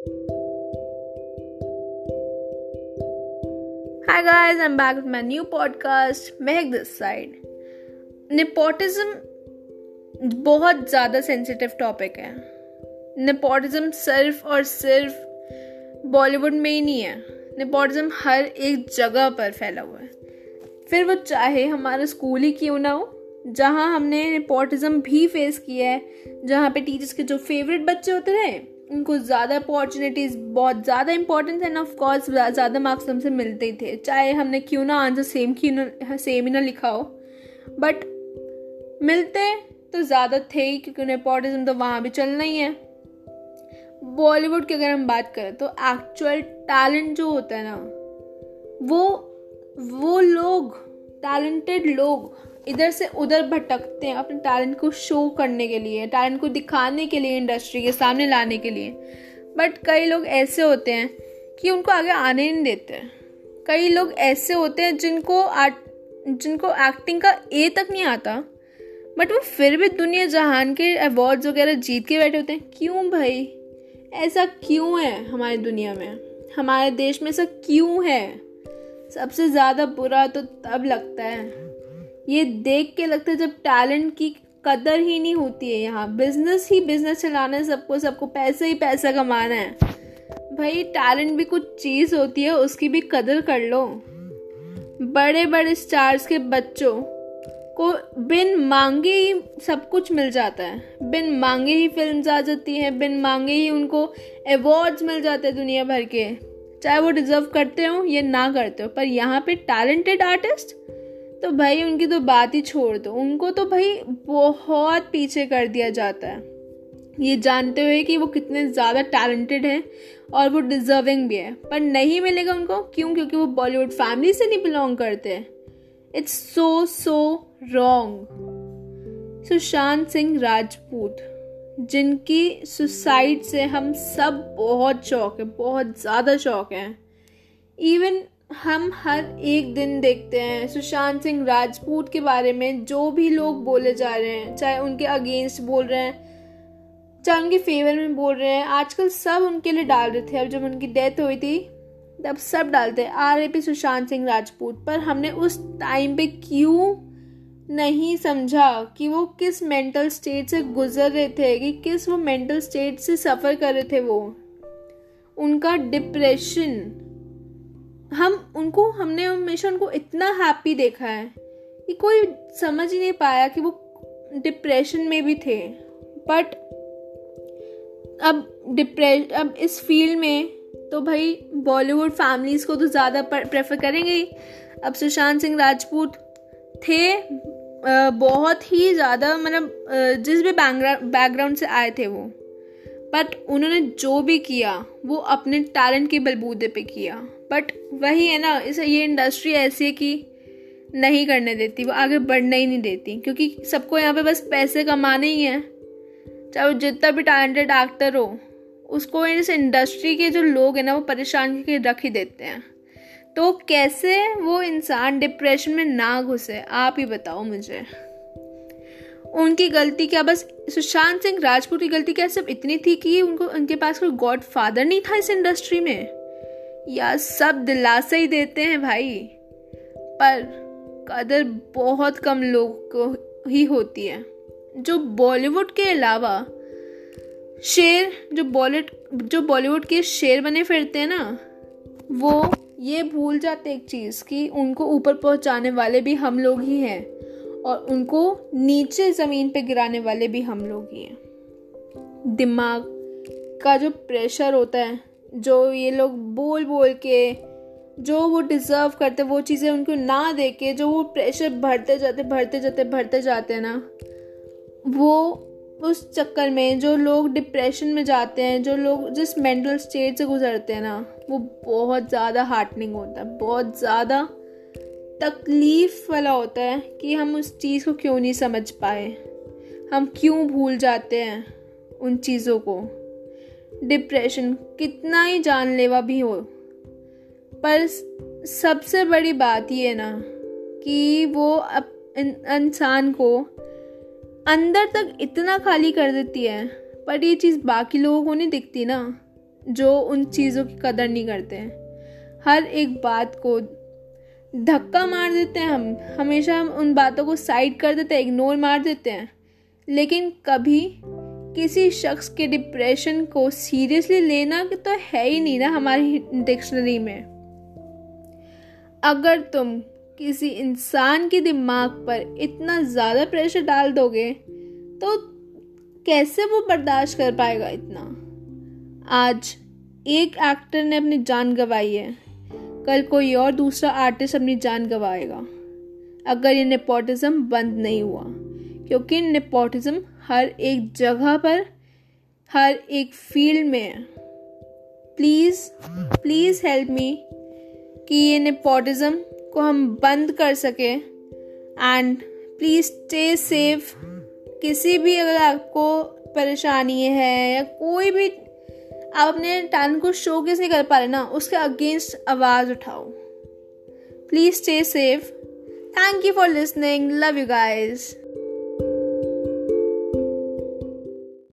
Hi guys, I'm back with my new podcast, Mehak this side. Nepotism बहुत ज़्यादा sensitive topic है। Nepotism सिर्फ़ और सिर्फ़ बॉलीवुड में ही नहीं है। नेपोटिज्म हर एक जगह पर फैला हुआ है। फिर वो चाहे हमारा स्कूल ही क्यों ना हो जहाँ हमने नेपोटिज्म भी फेस किया है जहाँ पे टीचर्स के जो फेवरेट बच्चे होते रहे उनको ज़्यादा अपॉर्चुनिटीज़ बहुत ज़्यादा इंपॉर्टेंस एंड ऑफ़ कोर्स ज़्यादा मार्क्स हमसे मिलते ही थे। चाहे हमने क्यों ना आंसर सेम क्यों सेम ही ना लिखा हो। बट मिलते तो ज़्यादा थे ही, क्योंकि नेपोटिज्म तो वहाँ भी चलना ही है। बॉलीवुड की अगर हम बात करें तो एक्चुअल टैलेंट जो होता है ना, वो वो लोग टैलेंटेड लोग इधर से उधर भटकते हैं अपने टैलेंट को शो करने के लिए टैलेंट को दिखाने के लिए इंडस्ट्री के सामने लाने के लिए। बट कई लोग ऐसे होते हैं कि उनको आगे आने नहीं देते। कई लोग ऐसे होते हैं जिनको आर्ट, जिनको एक्टिंग का ए तक नहीं आता। बट वो फिर भी दुनिया जहान के अवार्ड्स वगैरह जीत के बैठे होते हैं। क्यों भाई? ऐसा क्यों है हमारी दुनिया में? हमारे देश में ऐसा क्यों है? सबसे ज़्यादा बुरा तो तब लगता है। ये देख के लगता है जब टैलेंट की कदर ही नहीं होती है यहाँ। बिज़नेस ही बिज़नेस चलाना है, सबको सबको पैसे ही पैसा कमाना है। भाई, टैलेंट भी कुछ चीज़ होती है, उसकी भी कदर कर लो। बड़े बड़े स्टार्स के बच्चों को बिन मांगे ही सब कुछ मिल जाता है। बिन मांगे ही फ़िल्म आ जाती हैं, बिन मांगे ही उनको अवार्ड्स मिल जाते हैं दुनिया भर के। चाहे वो डिजर्व करते हो या ना करते हो, पर यहाँ पे टैलेंटेड आर्टिस्ट तो भाई उनकी तो बात ही छोड़ दो। उनको तो भाई बहुत पीछे कर दिया जाता है। ये जानते हुए कि वो कितने ज़्यादा टैलेंटेड हैं और वो डिजर्विंग भी है। पर नहीं मिलेगा उनको। क्यों? क्योंकि वो बॉलीवुड फैमिली से नहीं बिलोंग करते it's so so wrong Sushant Singh Rajput, जिनकी सुसाइड से हम सब बहुत शौक है, बहुत ज़्यादा शौक है। इवन हम हर एक दिन देखते हैं सुशांत सिंह राजपूत के बारे में जो भी लोग बोले जा रहे हैं, चाहे उनके अगेंस्ट बोल रहे हैं, चाहे उनके फेवर में बोल रहे हैं, आजकल सब उनके लिए डाल रहे थे। अब जब उनकी डेथ हुई थी, तब सब डालते हैं। आर पी सुशांत सिंह राजपूत, पर हमने उस टाइम पे क्यों नहीं समझा कि वो किस मेंटल स्टेट से गुजर रहे थे, कि किस वो मेंटल स्टेट से सफ़र कर रहे थे वो? उनका डिप्रेशन हम, उनको, हमने हमेशा उनको इतना हैप्पी देखा है कि कोई समझ ही नहीं पाया कि वो डिप्रेशन में भी थे। बट अब डिप्रेश अब इस फ़ील्ड में तो भाई बॉलीवुड फैमिलीज़ को तो ज़्यादा प्रेफर करेंगे ही। अब सुशांत सिंह राजपूत थे बहुत ही ज़्यादा मतलब जिस भी बैकग्राउंड से आए थे वो। बट उन्होंने जो भी किया, वो अपने टैलेंट के बलबूते पे किया। बट वही है ना, इसे, ये इंडस्ट्री ऐसी है कि नहीं करने देती, वो आगे बढ़ने ही नहीं देती, क्योंकि सबको यहाँ पे बस पैसे कमाने ही हैं। चाहे जितना भी टैलेंटेड एक्टर हो, उसको इस इंडस्ट्री के जो लोग हैं ना, वो परेशान करके रख ही देते हैं। तो कैसे वो इंसान डिप्रेशन में ना घुसे, आप ही बताओ मुझे। उनकी गलती क्या, बस सुशांत सिंह राजपूत की गलती क्या, सिर्फ़ इतनी थी कि उनको, उनके पास कोई गॉड फादर नहीं था इस इंडस्ट्री में? या सब दिलासा ही देते हैं भाई। पर कदर बहुत कम लोग को ही होती है। जो बॉलीवुड के अलावा शेर, जो बॉलीवुड जो बॉलीवुड के शेर बने फिरते हैं ना, वो ये भूल जाते एक चीज़ कि उनको ऊपर पहुँचाने वाले भी हम लोग ही हैं और उनको नीचे ज़मीन पे गिराने वाले भी हम लोग ही हैं। दिमाग का जो प्रेशर होता है जो ये लोग बोल बोल के, जो वो डिज़र्व करते, वो चीज़ें उनको ना दे के जो वो प्रेशर भरते जाते भरते जाते भरते जाते हैं ना, वो उस चक्कर में जो लोग डिप्रेशन में जाते हैं, जो लोग जिस मेंटल स्टेट से गुजरते हैं ना, वो बहुत ज़्यादा हार्टनिंग होता है, बहुत ज़्यादा तकलीफ़ वाला होता है कि हम उस चीज़ को क्यों नहीं समझ पाए, हम क्यों भूल जाते हैं उन चीज़ों को। डिप्रेशन कितना ही जानलेवा भी हो। पर सबसे बड़ी बात ये ना कि वो इंसान को अंदर तक इतना खाली कर देती है, पर ये चीज़ बाकी लोगों को नहीं दिखती ना, जो उन चीज़ों की कदर नहीं करते हैं। हर एक बात को धक्का मार देते हैं हम। हमेशा हम उन बातों को साइड कर देते हैं, इग्नोर मार देते हैं। लेकिन कभी किसी शख्स के डिप्रेशन को सीरियसली लेना तो है ही नहीं ना हमारी डिक्शनरी में। अगर तुम किसी इंसान के दिमाग पर इतना ज़्यादा प्रेशर डाल दोगे तो कैसे वो बर्दाश्त कर पाएगा इतना? आज एक एक्टर ने अपनी जान गंवाई है, कल कोई और दूसरा आर्टिस्ट अपनी जान गंवाएगा। अगर ये नेपोटिज्म बंद नहीं हुआ, क्योंकि नेपोटिज्म हर एक जगह पर, हर एक फ़ील्ड में। प्लीज़ प्लीज़ हेल्प मी कि ये नेपोटिज्म को हम बंद कर सकें। एंड प्लीज़ स्टे सेफ़ किसी भी अगर आपको परेशानी है या कोई भी आप अपने टैलेंट को शो किस नहीं कर पा रहे ना, उसके अगेंस्ट आवाज़ उठाओ। Please stay safe thank you for listening love you guys